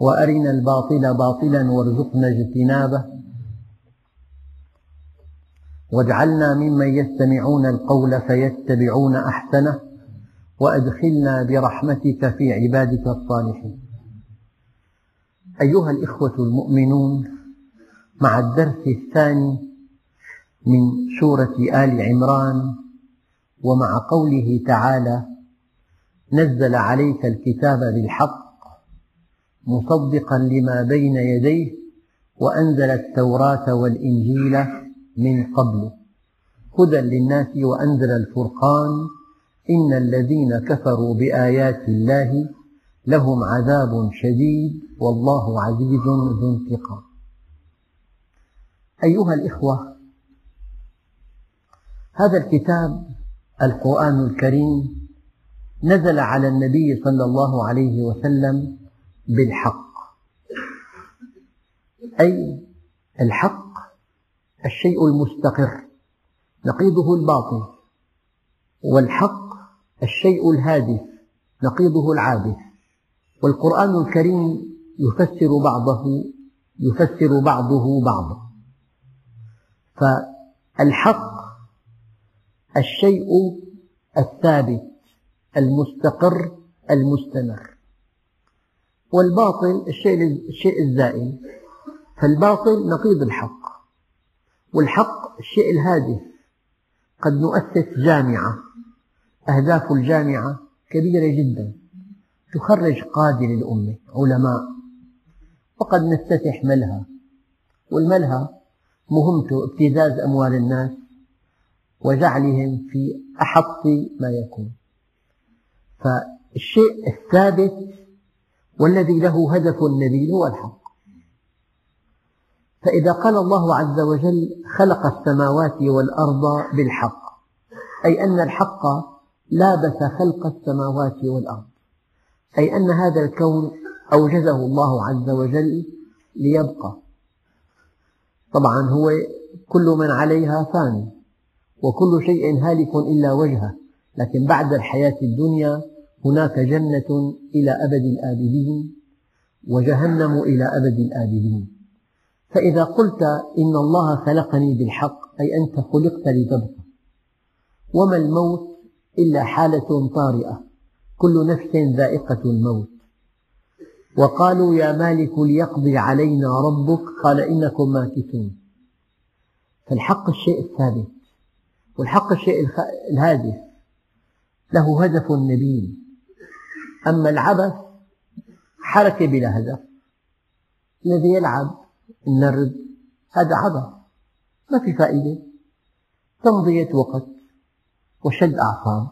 وأرنا الباطل باطلا وارزقنا اجتنابه. واجعلنا ممن يستمعون القول فيتبعون أحسنه وأدخلنا برحمتك في عبادك الصالحين. أيها الإخوة المؤمنون مع الدرس الثاني من سورة آل عمران ومع قوله تعالى نزل عليك الكتاب بالحق مصدقا لما بين يديه وأنزل التوراة والإنجيل من قبل. هدى للناس وأنزل الفرقان. إن الذين كفروا بآيات الله لهم عذاب شديد والله عزيز ذو انتقام. أيها الإخوة هذا الكتاب القرآن الكريم نزل على النبي صلى الله عليه وسلم بالحق. أي الحق الشيء المستقر نقيضه الباطل والحق الشيء الهادف نقيضه العابث. والقرآن الكريم يفسر بعضه يفسر بعضه بعضا. فالحق الشيء الثابت المستقر المستمر. والباطل الشيء, الشيء الزائل. فالباطل نقيض الحق والحق الشيء الهادف قد نؤسس جامعة أهداف الجامعة كبيرة جدا تخرج قادة للأمة علماء. وقد نفتتح ملهى والملهى مهمته ابتزاز أموال الناس وجعلهم في أحط ما يكون. فالشيء الثابت والذي له هدف نبيل هو الحق. فإذا قال الله عز وجل خلق السماوات والأرض بالحق أي أن الحق لابس خلق السماوات والأرض أي أن هذا الكون أوجده الله عز وجل ليبقى. طبعا هو كل من عليها فان وكل شيء هالك إلا وجهه لكن بعد الحياة الدنيا هناك جنة إلى أبد الآبدين وجهنم إلى أبد الآبدين. فإذا قلت إن الله خلقني بالحق أي أنت خلقت لتبقى. وما الموت إلا حالة طارئة كل نفس ذائقة الموت. وقالوا يا مالك ليقضي علينا ربك قال إنكم ماكثون. فالحق الشيء الثابت والحق الشيء الهادف. له هدف نبيل. أما العبث حركة بلا هدف. الذي يلعب النرد هذا عبث. ما في فائدة. تمضية وقت وشد أعصاب.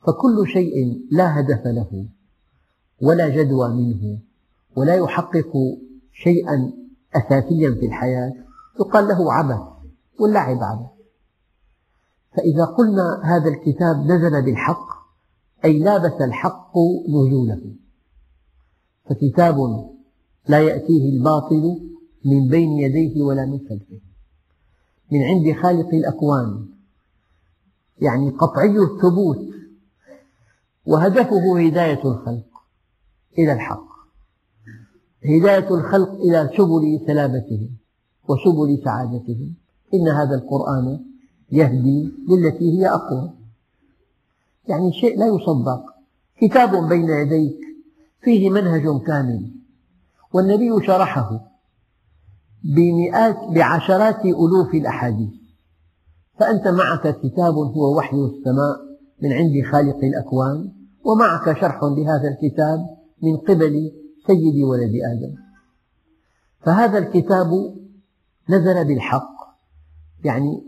فكل شيء لا هدف له ولا جدوى منه ولا يحقق شيئا أساسيا في الحياة. يقال له عبث واللعب عبث. فإذا قلنا هذا الكتاب نزل بالحق أي لابس الحق نزوله فكتاب لا يأتيه الباطل من بين يديه ولا من خلفه. من عند خالق الأكوان. يعني قطعي الثبوت. وهدفه هداية الخلق إلى الحق. هداية الخلق إلى سبل سلامتهم وسبل سعادتهم إن هذا القرآن يهدي للتي هي أقوى. يعني شيء لا يصدق. كتاب بين يديك فيه منهج كامل. والنبي شرحه بمئات بعشرات ألوف الأحاديث. فأنت معك كتاب هو وحي السماء من عند خالق الأكوان ومعك شرح لهذا الكتاب من قبل سيد ولد آدم. فهذا الكتاب نزل بالحق يعني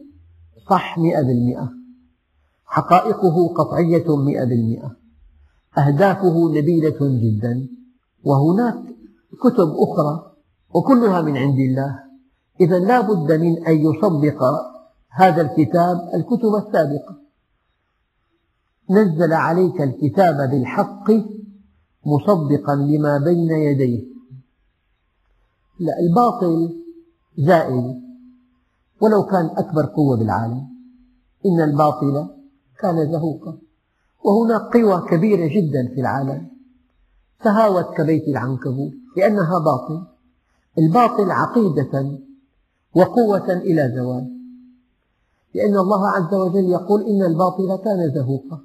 صح مئة بالمئة. حقائقه قطعية مئة بالمئة. أهدافه نبيلة جدا. وهناك كتب أخرى وكلها من عند الله. إذا لا بد من أن يصدق هذا الكتاب الكتب السابقة. نزل عليك الكتاب بالحق مصدقا لما بين يديه. لا الباطل زائل. ولو كان أكبر قوة بالعالم. إن الباطل كان زهوقا. وهناك قوى كبيرة جدا في العالم. تهاوت كبيت العنكبوت لأنها باطل. الباطل عقيدة وقوة إلى زوال. لأن الله عز وجل يقول إن الباطل كان زهوقا.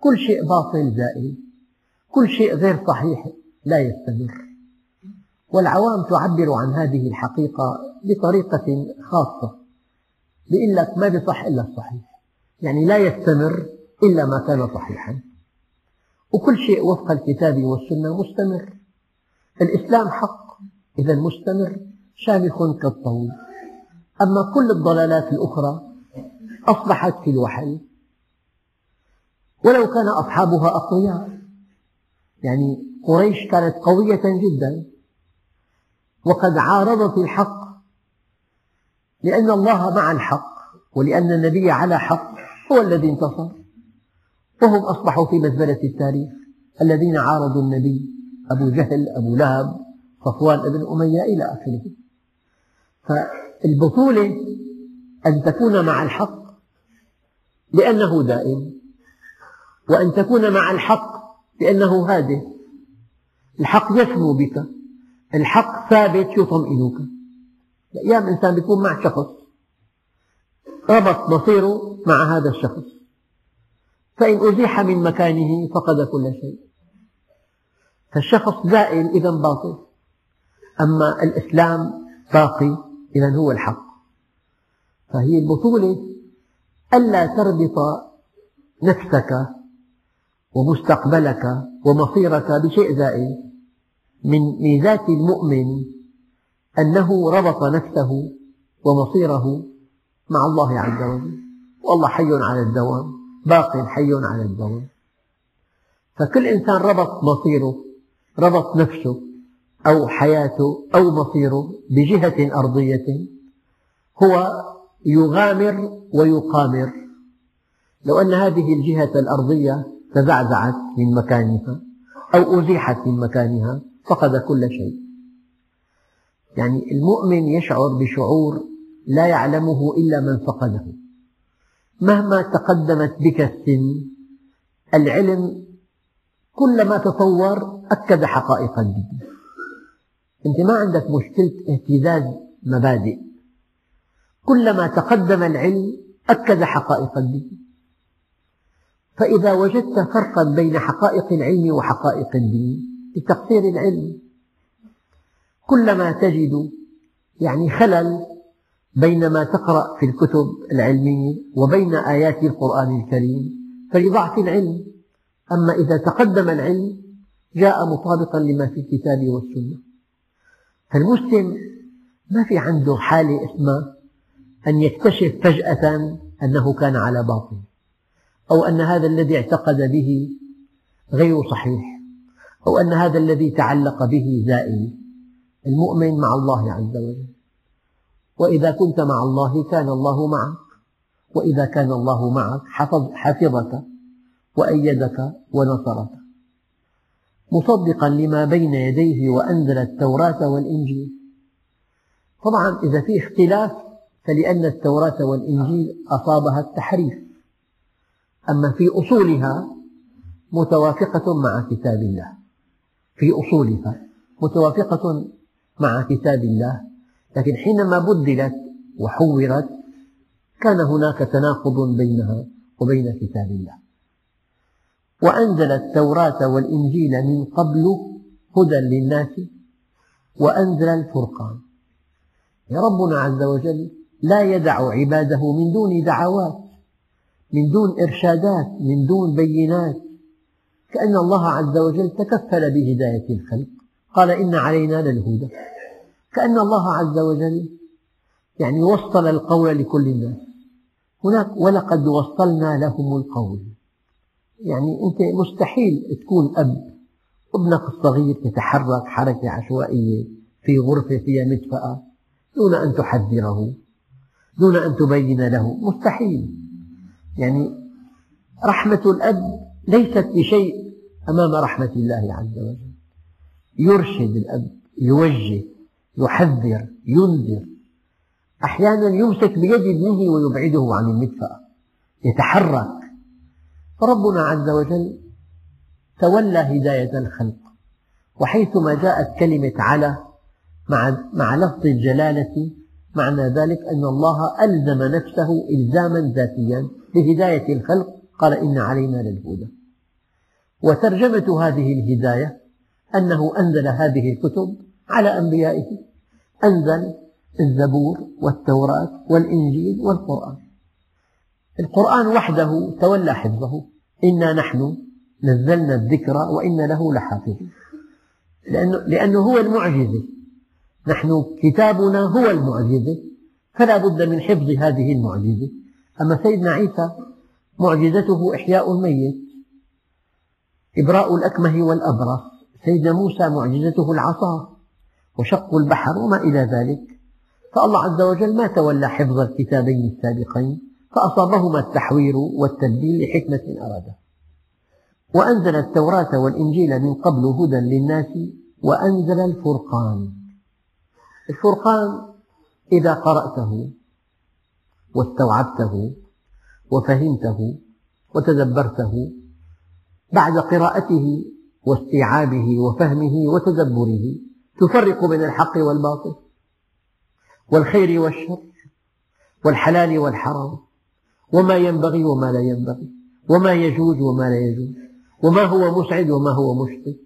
كل شيء باطل زائل. كل شيء غير صحيح لا يستمر. والعوام تعبر عن هذه الحقيقة بطريقة خاصة بيقول لك ما بصح إلا الصحيح. يعني لا يستمر إلا ما كان صحيحا. وكل شيء وفق الكتاب والسنة مستمر. الإسلام حق إذا مستمر شامخ كالطول. أما كل الضلالات الأخرى أصبحت في الوحي. ولو كان أصحابها أقوياء. يعني قريش كانت قوية جدا. وقد عارضت الحق. لأن الله مع الحق ولأن النبي على حق. هو الذي انتصر. وهم أصبحوا في مزبلة التاريخ الذين عارضوا النبي أبو جهل أبو لهب صفوان بن أمية إلى آخره. فالبطولة أن تكون مع الحق لأنه دائم وأن تكون مع الحق لأنه هادئ الحق يسمو بك؟ الحق ثابت يطمئنك. أيام إنسان يكون مع شخص ربط مصيره مع هذا الشخص. فإن أزيح من مكانه فقد كل شيء. فالشخص زائل إذا باطل. أما الإسلام باقي إذا هو الحق. فهي البطولة ألا تربط نفسك ومستقبلك ومصيرك بشيء زائل من ميزات المؤمن أنه ربط نفسه ومصيره مع الله عز وجل. والله حي على الدوام باق حي على الدوام. فكل إنسان ربط مصيره ربط نفسه أو حياته أو مصيره بجهة أرضية هو يغامر ويقامر. لو أن هذه الجهة الأرضية تزعزعت من مكانها أو أزيحت من مكانها فقد كل شيء. يعني المؤمن يشعر بشعور لا يعلمه إلا من فقده. مهما تقدمت بك السن العلم كلما تطور أكد حقائق الدين. أنت ما عندك مشكلة اهتزاز مبادئ. كلما تقدم العلم أكد حقائق الدين. فإذا وجدت فرقا بين حقائق العلم وحقائق الدين بتقصير العلم كلما تجد يعني خلل بين ما تقرأ في الكتب العلمية وبين آيات القرآن الكريم فلضعف العلم. أما إذا تقدم العلم جاء مطابقا لما في الكتاب والسنة. فالمسلم ما في عنده حالة اسمها أن يكتشف فجأة أنه كان على باطل أو أن هذا الذي اعتقد به غير صحيح أو أن هذا الذي تعلق به زائل. المؤمن مع الله عز وجل. وإذا كنت مع الله كان الله معك. وإذا كان الله معك حفظ حفظك وأيدك ونصرك. مصدقا لما بين يديه وأنزل التوراة والإنجيل. طبعا إذا في اختلاف فلأن التوراة والإنجيل أصابها التحريف. أما في أصولها متوافقة مع كتاب الله. في أصولها متوافقة مع كتاب الله. لكن حينما بدلت وحورت كان هناك تناقض بينها وبين كتاب الله. وأنزل التوراة والإنجيل من قبل هدى للناس وأنزل الفرقان. ربنا عز وجل لا يدع عباده من دون دعوات من دون إرشادات من دون بينات كأن الله عز وجل تكفل بهداية الخلق. قال إن علينا للهدى. كأن الله عز وجل يعني وصل القول لكل الناس. هناك ولقد وصلنا لهم القول. يعني أنت مستحيل تكون أب. ابنك الصغير يتحرك حركة عشوائية في غرفة فيها مدفأة دون أن تحذره دون أن تبين له. مستحيل. يعني رحمة الأب ليست بشيء أمام رحمة الله عز وجل. يرشد الأب يوجه يحذر ينذر. أحيانا يمسك بيد ابنه ويبعده عن المدفأة يتحرك. فربنا عز وجل تولى هداية الخلق وحيثما جاءت كلمة على مع, مع لفظ الجلالة معنى ذلك أن الله ألزم نفسه إلزاما ذاتيا بهداية الخلق. قال إن علينا للهدى. وترجمة هذه الهداية أنه أنزل هذه الكتب على أنبيائه. أنزل الزبور والتوراة والإنجيل والقرآن. القرآن وحده تولى حفظه. إنا نحن نزلنا الذكر وإنا له لحافظون لأنه, لأنه هو المعجزة نحن كتابنا هو المعجزة فلا بد من حفظ هذه المعجزة أما سيدنا عيسى معجزته إحياء الميت. إبراء الأكمه والأبرص. سيدنا موسى معجزته العصا. وشق البحر وما إلى ذلك. فالله عز وجل ما تولى حفظ الكتابين السابقين فأصابهما التحوير والتدبير لحكمة أرادها وأنزل التوراة والإنجيل من قبل هدى للناس وأنزل الفرقان. الفرقان إذا قرأته واستوعبته وفهمته وتدبرته بعد قراءته واستيعابه وفهمه وتدبره تفرق بين الحق والباطل والخير والشر والحلال والحرام وما ينبغي وما لا ينبغي وما يجوز وما لا يجوز وما هو مسعد وما هو مشقي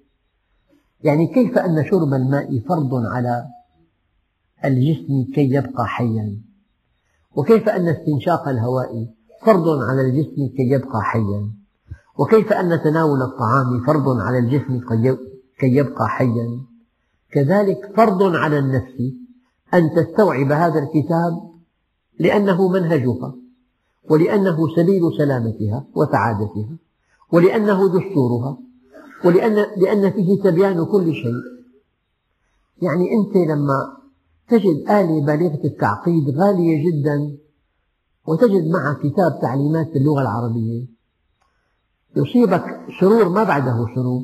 يعني كيف أن شرب الماء فرض على الجسم كي يبقى حيا؟ وكيف أن استنشاق الهواء فرض على الجسم كي يبقى حيا؟ وكيف أن تناول الطعام فرض على الجسم كي يبقى حيا؟ كذلك فرض على النفس أن تستوعب هذا الكتاب لأنه منهجها ولأنه سبيل سلامتها وسعادتها ولأنه دستورها ولأن لأن فيه تبيان كل شيء. يعني أنت لما تجد آلة بالغة التعقيد غالية جدا وتجد معها كتاب تعليمات باللغة العربية يصيبك سرور ما بعده سرور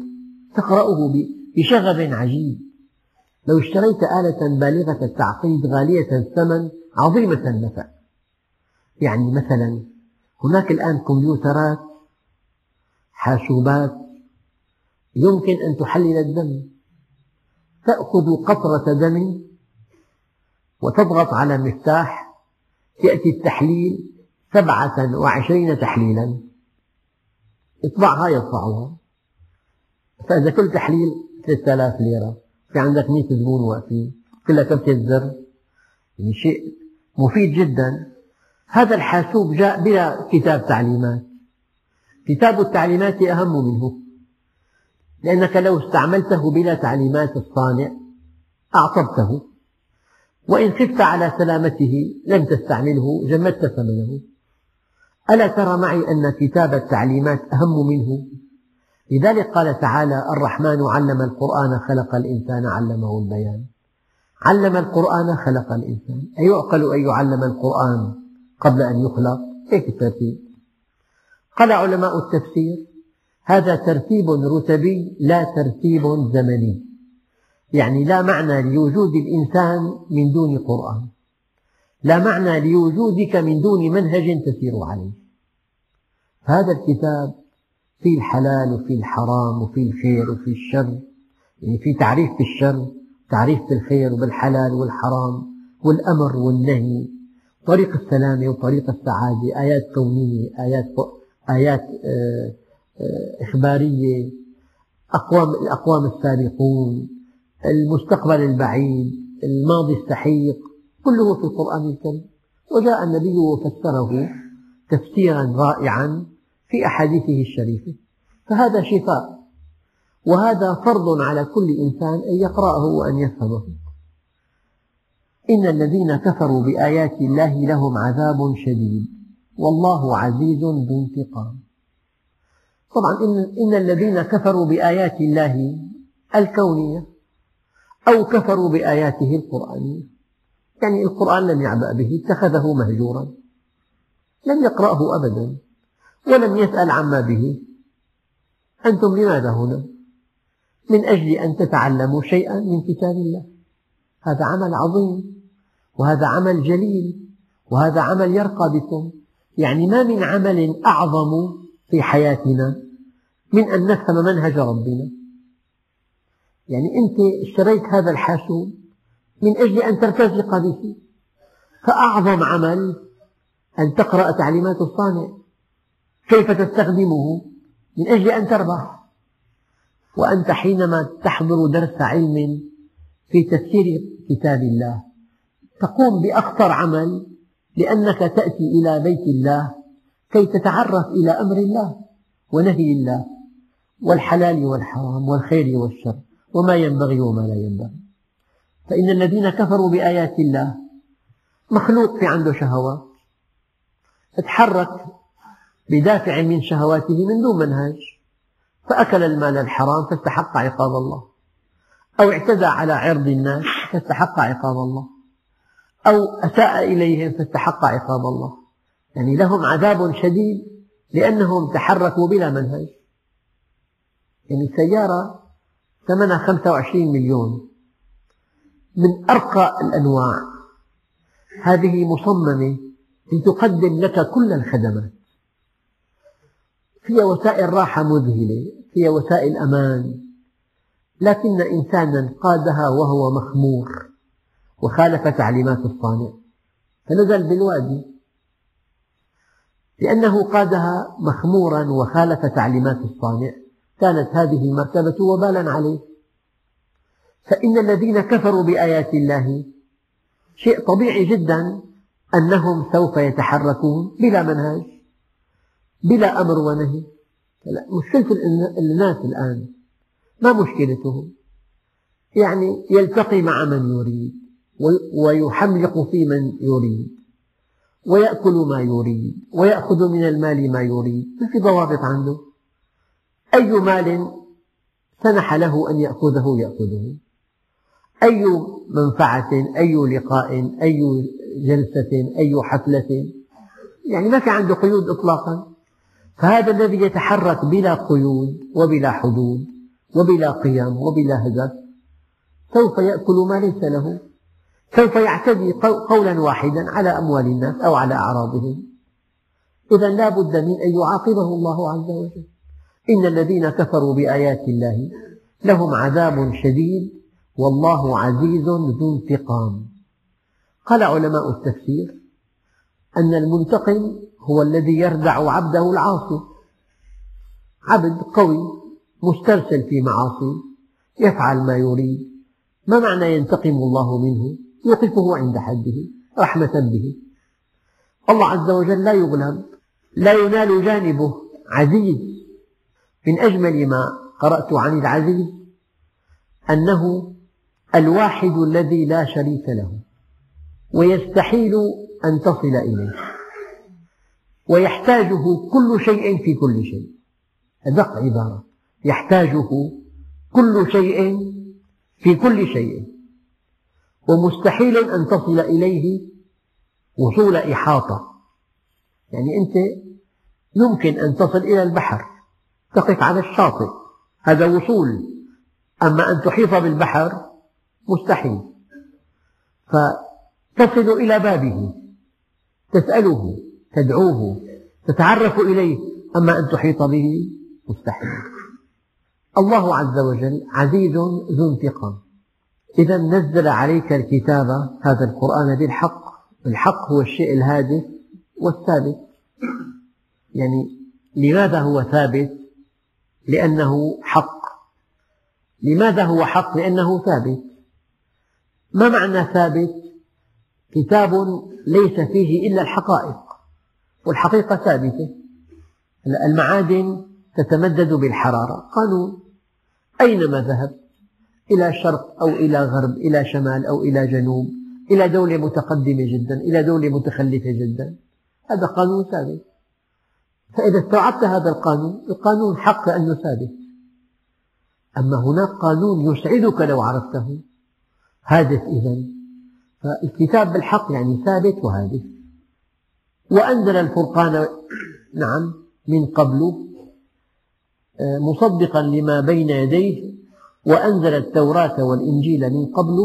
تقرأه بشغف عجيب. لو اشتريت آلة بالغة التعقيد غالية الثمن عظيمة النفع. يعني مثلا هناك الآن كمبيوترات حاسوبات يمكن أن تحلل الدم. تأخذ قطرة دم وتضغط على مفتاح يأتي التحليل سبعة وعشرين تحليلا. اطبعها يطبعها فإذا كل تحليل ثلاثة آلاف ليرة. في عندك مئة زبون واقفين كلها كبسة زر يعني شيء مفيد جدا. هذا الحاسوب جاء بلا كتاب تعليمات. كتاب التعليمات أهم منه لأنك لو استعملته بلا تعليمات الصانع أعطبته. وإن خفت على سلامته لم تستعمله جمدت ثمنه. ألا ترى معي أن كتاب التعليمات أهم منه؟ لذلك قال تعالى الرحمن علم القرآن خلق الإنسان علمه البيان. علم القرآن خلق الإنسان. أيعقل أن يعلم القرآن قبل أن يخلق؟ هيك الترتيب؟ قال علماء التفسير هذا ترتيب رتبي لا ترتيب زمني. يعني لا معنى لوجود الإنسان من دون قرآن. لا معنى لوجودك من دون منهج تسير عليه. هذا الكتاب فيه الحلال وفيه الحرام وفيه الخير وفيه الشر. يعني في تعريف بالشر تعريف بالخير وبالحلال والحرام والأمر والنهي. طريق السلامة وطريق السعادة آيات كونية آيات آيات آه، آه، إخبارية. أقوام الأقوام السابقون المستقبل البعيد الماضي السحيق كله في القرآن الكريم. وجاء النبي وفسره تفسيرا رائعا. في أحاديثه الشريفة فهذا شفاء. وهذا فرض على كل إنسان أن يقرأه وأن يفهمه. إن الذين كفروا بآيات الله لهم عذاب شديد. والله عزيز ذو انتقام. طبعا إن, الذين كفروا بآيات الله الكونية أو كفروا بآياته القرآنية يعني القرآن لم يعبأ به اتخذه مهجورا لم يقرأه أبدا. ولم يسأل عما به. أنتم لماذا هنا؟ من أجل أن تتعلموا شيئا من كتاب الله. هذا عمل عظيم وهذا عمل جليل وهذا عمل يرقى بكم. يعني ما من عمل أعظم في حياتنا من أن نفهم منهج ربنا. يعني أنت اشتريت هذا الحاسوب من أجل أن ترتزق به. فأعظم عمل أن تقرأ تعليمات الصانع. كيف تستخدمه؟ من أجل أن تربح. وأنت حينما تحضر درس علم في تفسير كتاب الله تقوم بأخطر عمل لأنك تأتي إلى بيت الله كي تتعرف إلى أمر الله ونهي الله والحلال والحرام والخير والشر وما ينبغي وما لا ينبغي. فإن الذين كفروا بآيات الله مخلوق في عنده شهوات تحرك بدافع من شهواته من دون منهج فأكل المال الحرام فاستحق عقاب الله. أو اعتدى على عرض الناس فاستحق عقاب الله. أو أساء إليهم فاستحق عقاب الله. يعني لهم عذاب شديد لأنهم تحركوا بلا منهج يعني سيارة ثمنها 25 مليون. من أرقى الأنواع. هذه مصممة لتقدم لك كل الخدمات. فيها وسائل راحة مذهلة فيها وسائل أمان. لكن إنسانا قادها وهو مخمور وخالف تعليمات الصانع. فنزل بالوادي. لأنه قادها مخمورا وخالف تعليمات الصانع. كانت هذه المرتبة وبالا عليه. فإن الذين كفروا بآيات الله شيء طبيعي جدا أنهم سوف يتحركون بلا منهج بلا أمر ونهي. مشكلة الناس الآن ما مشكلتهم. يعني يلتقي مع من يريد ويحملق في من يريد ويأكل ما يريد ويأخذ من المال ما يريد. ما في ضوابط عنده؟ أي مال سنح له أن يأخذه يأخذه. أي منفعة أي لقاء أي جلسة أي حفلة. يعني ما في عنده قيود إطلاقا. فهذا الذي يتحرك بلا قيود وبلا حدود وبلا قيم وبلا هدف سوف يأكل ما ليس له سوف يعتدي قولا واحدا على أموال الناس أو على أعراضهم. إذا لا بد من أن يعاقبه الله عز وجل. إن الذين كفروا بآيات الله لهم عذاب شديد والله عزيز ذو انتقام. قال علماء التفسير أن المنتقم هو الذي يردع عبده العاصي. عبد قوي مسترسل في معاصي يفعل ما يريد. ما معنى ينتقم الله منه؟ يوقفه عند حده رحمة به. الله عز وجل لا يغلب لا ينال جانبه. عزيز. من أجمل ما قرأت عن العزيز أنه الواحد الذي لا شريك له ويستحيل أن تصل إليه. ويحتاجه كل شيء في كل شيء. أدق عبارة. يحتاجه كل شيء في كل شيء. ومستحيل أن تصل إليه وصول إحاطة. يعني أنت يمكن أن تصل إلى البحر تقف على الشاطئ. هذا وصول. أما أن تحيط بالبحر مستحيل. فتصل إلى بابه تسأله. تدعوه تتعرف إليه أما أن تحيط به مستحيل. الله عز وجل عزيز ذو انتقام. إذا نزل عليك الكتاب هذا القرآن بالحق. الحق هو الشيء الهادف والثابت. يعني لماذا هو ثابت؟ لأنه حق. لماذا هو حق؟ لأنه ثابت. ما معنى ثابت؟ كتاب ليس فيه إلا الحقائق. والحقيقة ثابتة. المعادن تتمدد بالحرارة. قانون. أينما ذهبت إلى شرق أو إلى غرب إلى شمال أو إلى جنوب إلى دولة متقدمة جدا إلى دولة متخلفة جدا. هذا قانون ثابت. فإذا استوعبت هذا القانون القانون حق لأنه ثابت. أما هناك قانون يسعدك لو عرفته. هادف إذا فالكتاب بالحق يعني ثابت وهادف. وأنزل الفرقان نعم من قبل آه، مصدقا لما بين يديه وأنزل التوراة والإنجيل من قبل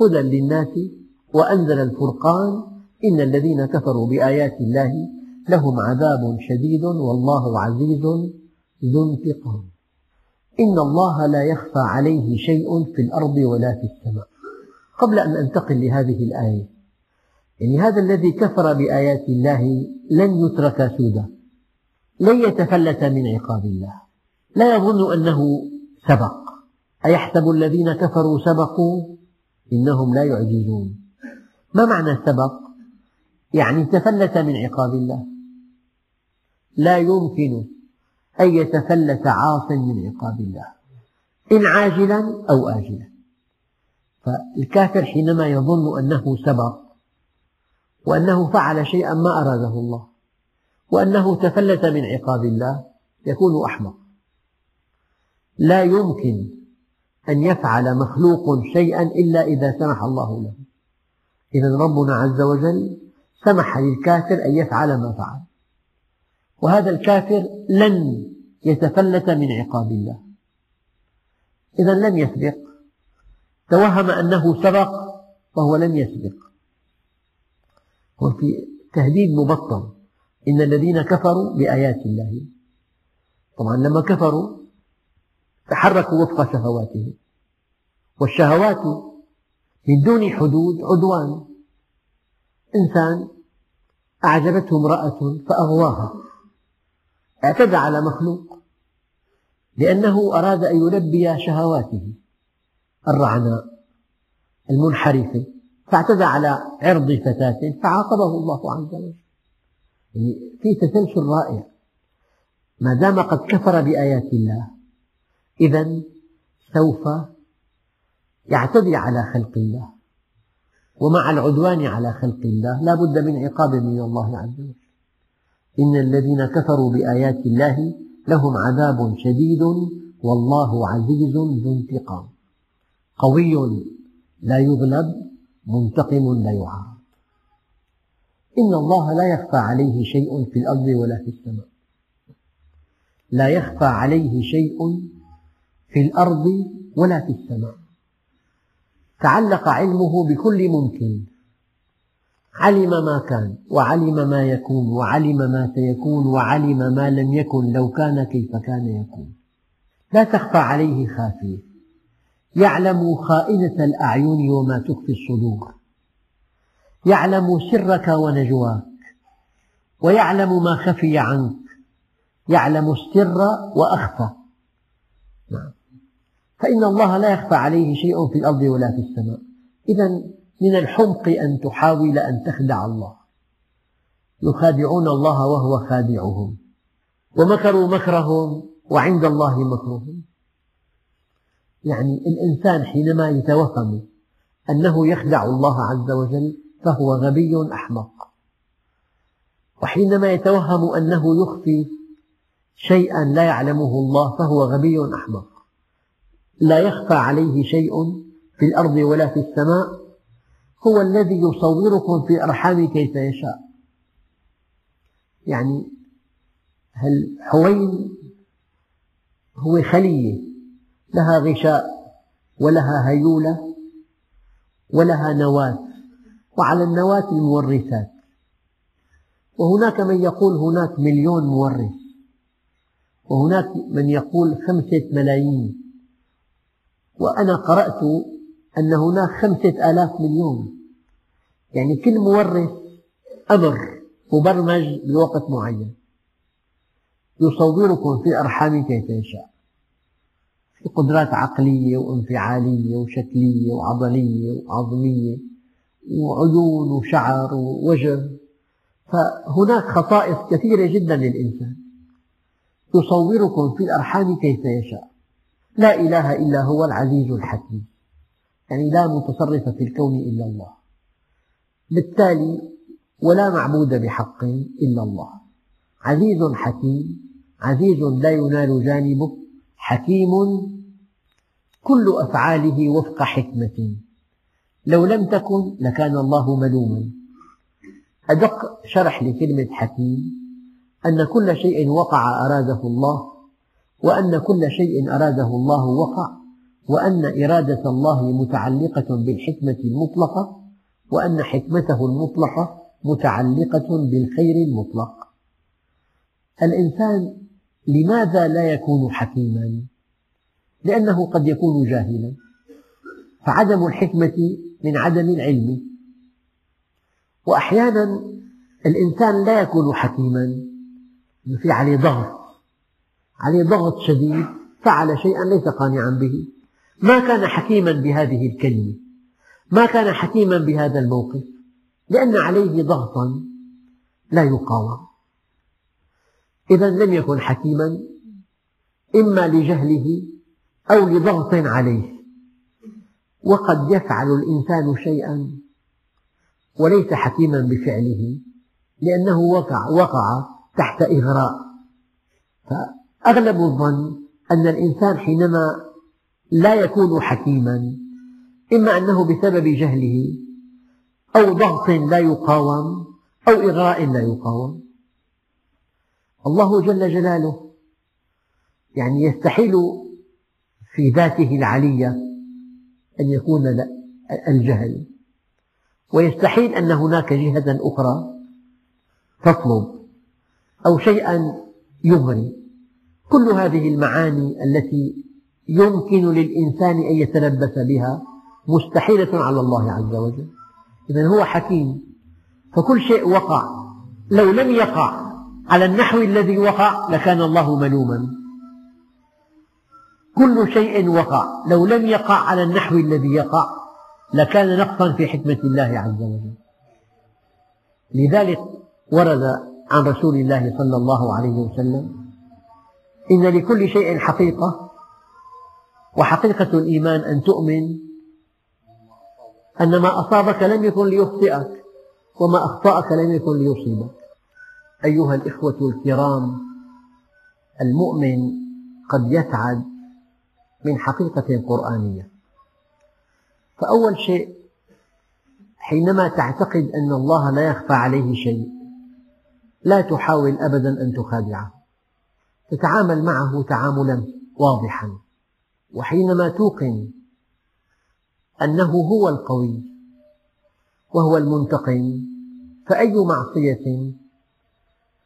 هدى للناس وأنزل الفرقان إن الذين كفروا بآيات الله لهم عذاب شديد والله عزيز ذو انتقام. إن الله لا يخفى عليه شيء في الأرض ولا في السماء. قبل أن أنتقل لهذه الآية يعني هذا الذي كفر بآيات الله لن يترك سودا لن يتفلت من عقاب الله. لا يظن أنه سبق. أيحسب الذين كفروا سبقوا؟ إنهم لا يعجزون. ما معنى سبق؟ يعني تفلت من عقاب الله. لا يمكن أن يتفلت عاص من عقاب الله. إن عاجلا أو آجلا. فالكافر حينما يظن أنه سبق وأنه فعل شيئا ما أراده الله. وأنه تفلت من عقاب الله يكون أحمق. لا يمكن أن يفعل مخلوق شيئا إلا إذا سمح الله له. إذا ربنا عز وجل سمح للكافر أن يفعل ما فعل. وهذا الكافر لن يتفلت من عقاب الله. إذا لم يسبق. توهم أنه سبق وهو لم يسبق. هو في تهديد مبطن إن الذين كفروا بآيات الله. طبعا لما كفروا تحركوا وفق شهواتهم. والشهوات من دون حدود عدوان. إنسان أعجبته امرأة فأغواها. اعتدى على مخلوق لأنه أراد أن يلبي شهواته. الرعناء المنحرفة فاعتدى على عرض فتاة فعاقبه الله عز وجل. يعني في تسلسل رائع. ما دام قد كفر بآيات الله إذا سوف يعتدي على خلق الله. ومع العدوان على خلق الله لا بد من عقاب من الله عز وجل. إن الذين كفروا بآيات الله لهم عذاب شديد والله عزيز ذو انتقام. قوي لا يغلب منتقم لا يعارض. إن الله لا يخفى عليه شيء في الأرض ولا في السماء. لا يخفى عليه شيء في الأرض ولا في السماء. تعلق علمه بكل ممكن. علم ما كان وعلم ما يكون وعلم ما سيكون وعلم ما لم يكن لو كان كيف كان يكون. لا تخفى عليه خافية. يعلم خائنة الأعين وما تخفي الصدور. يعلم سرك ونجواك. ويعلم ما خفي عنك. يعلم السر وأخفى. نعم. فإن الله لا يخفى عليه شيء في الأرض ولا في السماء. إذا من الحمق أن تحاول أن تخدع الله. يخادعون الله وهو خادعهم. ومكروا مكرهم وعند الله مكرهم. يعني الإنسان حينما يتوهم أنه يخدع الله عز وجل فهو غبي أحمق. وحينما يتوهم أنه يخفي شيئا لا يعلمه الله فهو غبي أحمق. لا يخفى عليه شيء في الأرض ولا في السماء. هو الذي يصوركم في الأرحام كيف يشاء. يعني هل حوين هو خلية لها غشاء ولها هيولة ولها نواة وعلى النواة المورثات. وهناك من يقول هناك مليون مورث وهناك من يقول خمسة ملايين. وأنا قرأت أن هناك خمسة آلاف مليون. يعني كل مورث أمر مبرمج بوقت معين. يصوركم في الأرحام كيف يشاء. في قدرات عقلية وانفعالية وشكلية وعضلية وعظمية وعيون وشعر ووجه. فهناك خصائص كثيرة جدا للإنسان يصوركم في الأرحام كيف يشاء. لا إله إلا هو العزيز الحكيم. يعني لا متصرف في الكون إلا الله. بالتالي ولا معبود بحق إلا الله. عزيز حكيم عزيز لا ينال جانبه حكيم كل أفعاله وفق حكمة. لو لم تكن لكان الله ملوما. أدق شرح لكلمة حكيم أن كل شيء وقع أراده الله وأن كل شيء أراده الله وقع وأن إرادة الله متعلقة بالحكمة المطلقة وأن حكمته المطلقة متعلقة بالخير المطلق. الإنسان لماذا لا يكون حكيما؟ لأنه قد يكون جاهلا. فعدم الحكمة من عدم العلم. وأحيانا الإنسان لا يكون حكيما. في عليه ضغط. عليه ضغط شديد. فعل شيئا ليس قانعا به. ما كان حكيما بهذه الكلمة. ما كان حكيما بهذا الموقف. لأن عليه ضغطا لا يقاوم. إذا لم يكن حكيما إما لجهله أو لضغط عليه. وقد يفعل الإنسان شيئا وليس حكيما بفعله لأنه وقع, وقع تحت إغراء. فأغلب الظن أن الإنسان حينما لا يكون حكيما إما أنه بسبب جهله أو ضغط لا يقاوم أو إغراء لا يقاوم. الله جل جلاله يعني يستحيل في ذاته العلية أن يكون الجهل ويستحيل أن هناك جهة أخرى تطلب أو شيئا يغري. كل هذه المعاني التي يمكن للإنسان أن يتلبس بها مستحيلة على الله عز وجل. إذا هو حكيم فكل شيء وقع. لو لم يقع على النحو الذي وقع لكان الله ملوما. كل شيء وقع. لو لم يقع على النحو الذي يقع لكان نقصا في حكمة الله عز وجل. لذلك ورد عن رسول الله صلى الله عليه وسلم إن لكل شيء حقيقة وحقيقة الإيمان أن تؤمن أن ما أصابك لم يكن ليخطئك وما أخطأك لم يكن ليصيبك. أيها الإخوة الكرام المؤمن قد يسعد من حقيقة قرآنية. فأول شيء حينما تعتقد أن الله لا يخفى عليه شيء لا تحاول أبدا أن تخادعه. تتعامل معه تعاملا واضحا. وحينما توقن أنه هو القوي وهو المنتقم فأي معصية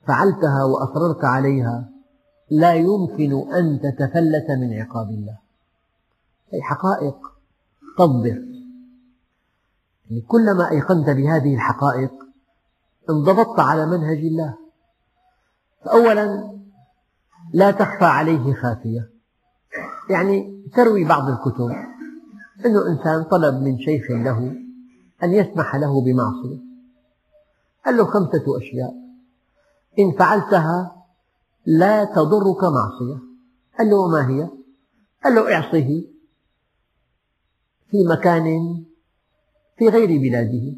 فعلتها وأصررت عليها لا يمكن أن تتفلت من عقاب الله. هذه حقائق؟ تضبط يعني كلما أيقنت بهذه الحقائق انضبطت على منهج الله. فأولا لا تخفى عليه خافية. يعني تروي بعض الكتب أن إنسان طلب من شيخ له أن يسمح له بمعصية. قال له خمسة أشياء. إن فعلتها لا تضرك معصية. قال له وما هي؟ قال له اعصه في مكان في غير بلاده.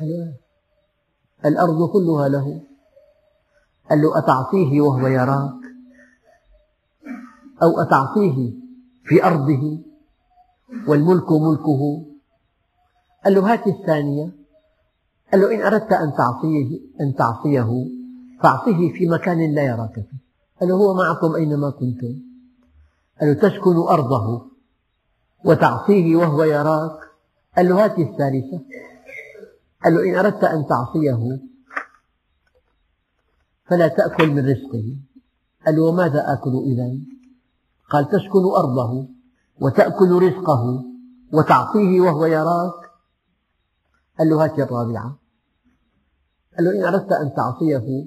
قال له الأرض كلها له. قال له أتعصيه وهو يراك؟ أو أتعصيه في أرضه والملك ملكه؟ قال له هات الثانية. قال له إن أردت أن تعصيه أن تعصيه فاعصه في مكان لا يراك فيه. قال له هو معكم أينما كنتم. قال له تسكن أرضه وتعصيه وهو يراك. قال له هات الثالثة. قال له إن أردت أن تعصيه فلا تأكل من رزقه. قال له وماذا آكل إذا؟ قال تسكن أرضه وتأكل رزقه وتعصيه وهو يراك. قال له هات الرابعة. قال له إن أردت أن تعصيه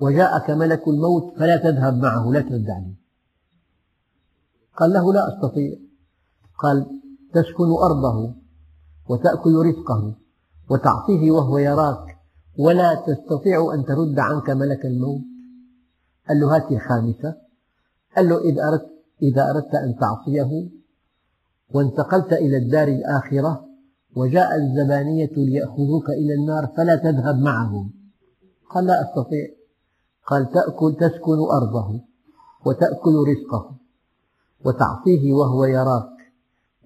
وجاءك ملك الموت فلا تذهب معه لا ترد عليه قال له لا أستطيع. قال تسكن أرضه وتأكل رزقه وتعصيه وهو يراك ولا تستطيع أن ترد عنك ملك الموت. قال له هات الخامسة قال له إذا أردت, إذا أردت أن تعصيه وانتقلت إلى الدار الآخرة وجاء الزبانية ليأخذوك إلى النار فلا تذهب معهم. قال لا أستطيع. قال تأكل تسكن أرضه وتأكل رزقه وتعصيه وهو يراك.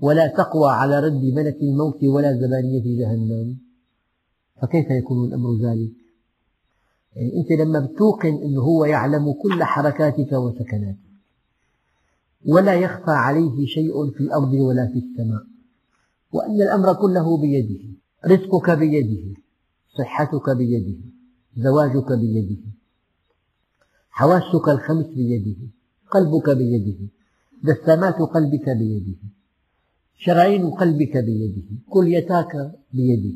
ولا تقوى على رد ملك الموت ولا زبانية جهنم. فكيف يكون الأمر ذلك؟ يعني أنت لما بتوقن أنه هو يعلم كل حركاتك وسكناتك ولا يخفى عليه شيء في الأرض ولا في السماء. وأن الأمر كله بيده رزقك بيده صحتك بيده زواجك بيده حواسك الخمس بيده قلبك بيده دسامات قلبك بيده شرايين قلبك بيده كليتاك بيده.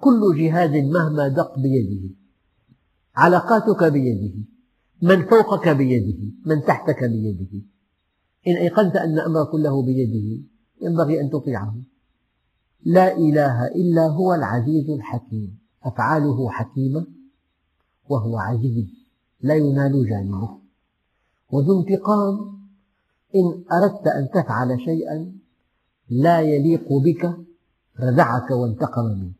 كل جهاز مهما دق بيده. علاقاتك بيده. من فوقك بيده. من تحتك بيده. إن أيقنت أن الأمر كله بيده ينبغي أن تطيعه لا إله إلا هو العزيز الحكيم. أفعاله حكيمة وهو عزيز. لا ينال جانبه. وذو انتقام. إن أردت أن تفعل شيئا لا يليق بك ردعك وانتقم منك.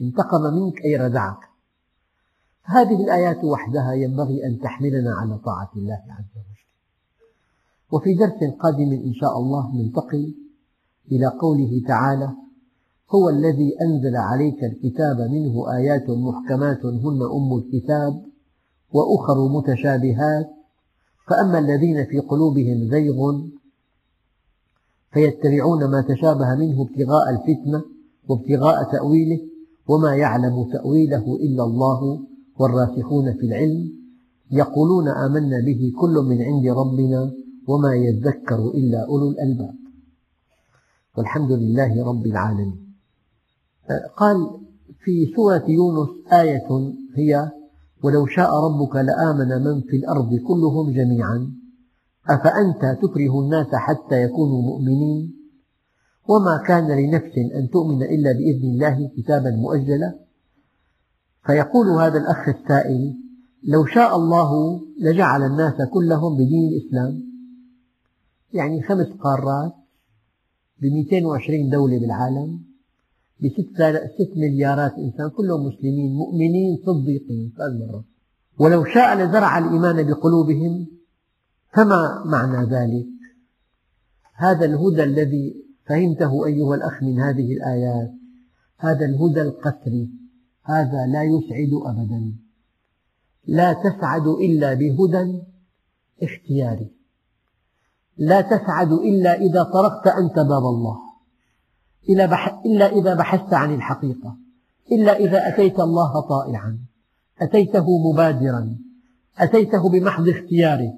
انتقم منك أي ردعك هذه الآيات وحدها ينبغي أن تحملنا على طاعة الله عز وجل. وفي درس قادم إن شاء الله ننتقل إلى قوله تعالى هو الذي أنزل عليك الكتاب منه آيات محكمات هن أم الكتاب وأخر متشابهات فأما الذين في قلوبهم زيغ فيتبعون ما تشابه منه ابتغاء الفتنة وابتغاء تأويله وما يعلم تأويله إلا الله والراسخون في العلم يقولون آمنا به كل من عند ربنا وما يذكر إلا أولو الألباب. والحمد لله رب العالمين. قال في سورة يونس آية هي ولو شاء ربك لآمن من في الأرض كلهم جميعا أفأنت تكره الناس حتى يكونوا مؤمنين؟ وما كان لنفس أن تؤمن إلا بإذن الله كتابا مؤجلا. فيقول هذا الأخ السائل لو شاء الله لجعل الناس كلهم بدين الإسلام. يعني خمس قارات ب 220 دولة بالعالم بست مليارات إنسان كلهم مسلمين مؤمنين صديقين مرة. ولو شاء لزرع الإيمان بقلوبهم فما معنى ذلك؟ هذا الهدى الذي فهمته أيها الأخ من هذه الآيات هذا الهدى القسري هذا لا يسعد أبدا. لا تسعد إلا بهدى اختياري لا تسعد إلا إذا طرقت أنت باب الله. إلا إذا بحثت عن الحقيقة. إلا إذا أتيت الله طائعا. أتيته مبادرا. أتيته بمحض اختيارك.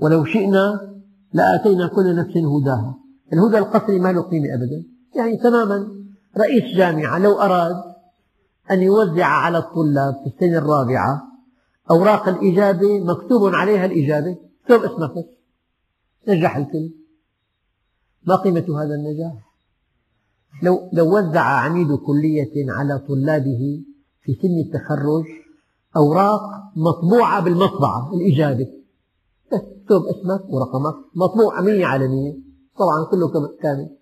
ولو شئنا لآتينا كل نفس هداها. الهدى القصري ما له قيمة أبدا. يعني تماما. رئيس جامعة لو أراد أن يوزع على الطلاب في السنة الرابعة أوراق الإجابة مكتوب عليها الإجابة. اكتب اسمك. نجح الكل ما قيمة هذا النجاح؟ لو, لو وزع عميد كلية على طلابه في سن التخرج أوراق مطبوعة بالمطبعة الإجابة بس اكتب اسمك ورقمك مطبوع أمية عالمية. طبعا كله كامل.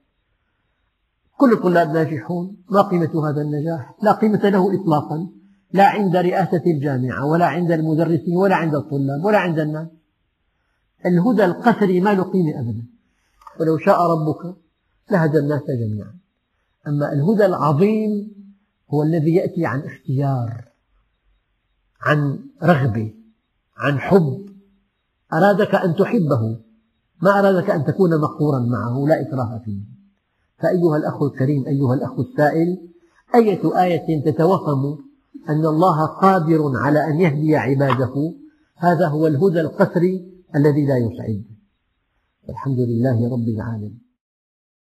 كل الطلاب ناجحون. ما قيمة هذا النجاح؟ لا قيمة له إطلاقا. لا عند رئاسة الجامعة ولا عند المدرسين ولا عند الطلاب ولا عند الناس. الهدى القسري ما له قيمة أبدا. ولو شاء ربك لهدى الناس جميعا. أما الهدى العظيم هو الذي يأتي عن اختيار عن رغبة عن حب. أرادك أن تحبه ما أرادك أن تكون مقهورا معه لا إكراه فيه. فأيها الأخ الكريم أيها الأخ السائل أية آية تتوهم أن الله قادر على أن يهدي عباده؟ هذا هو الهدى القسري الذي لا يسعد الحمد لله رب العالمين.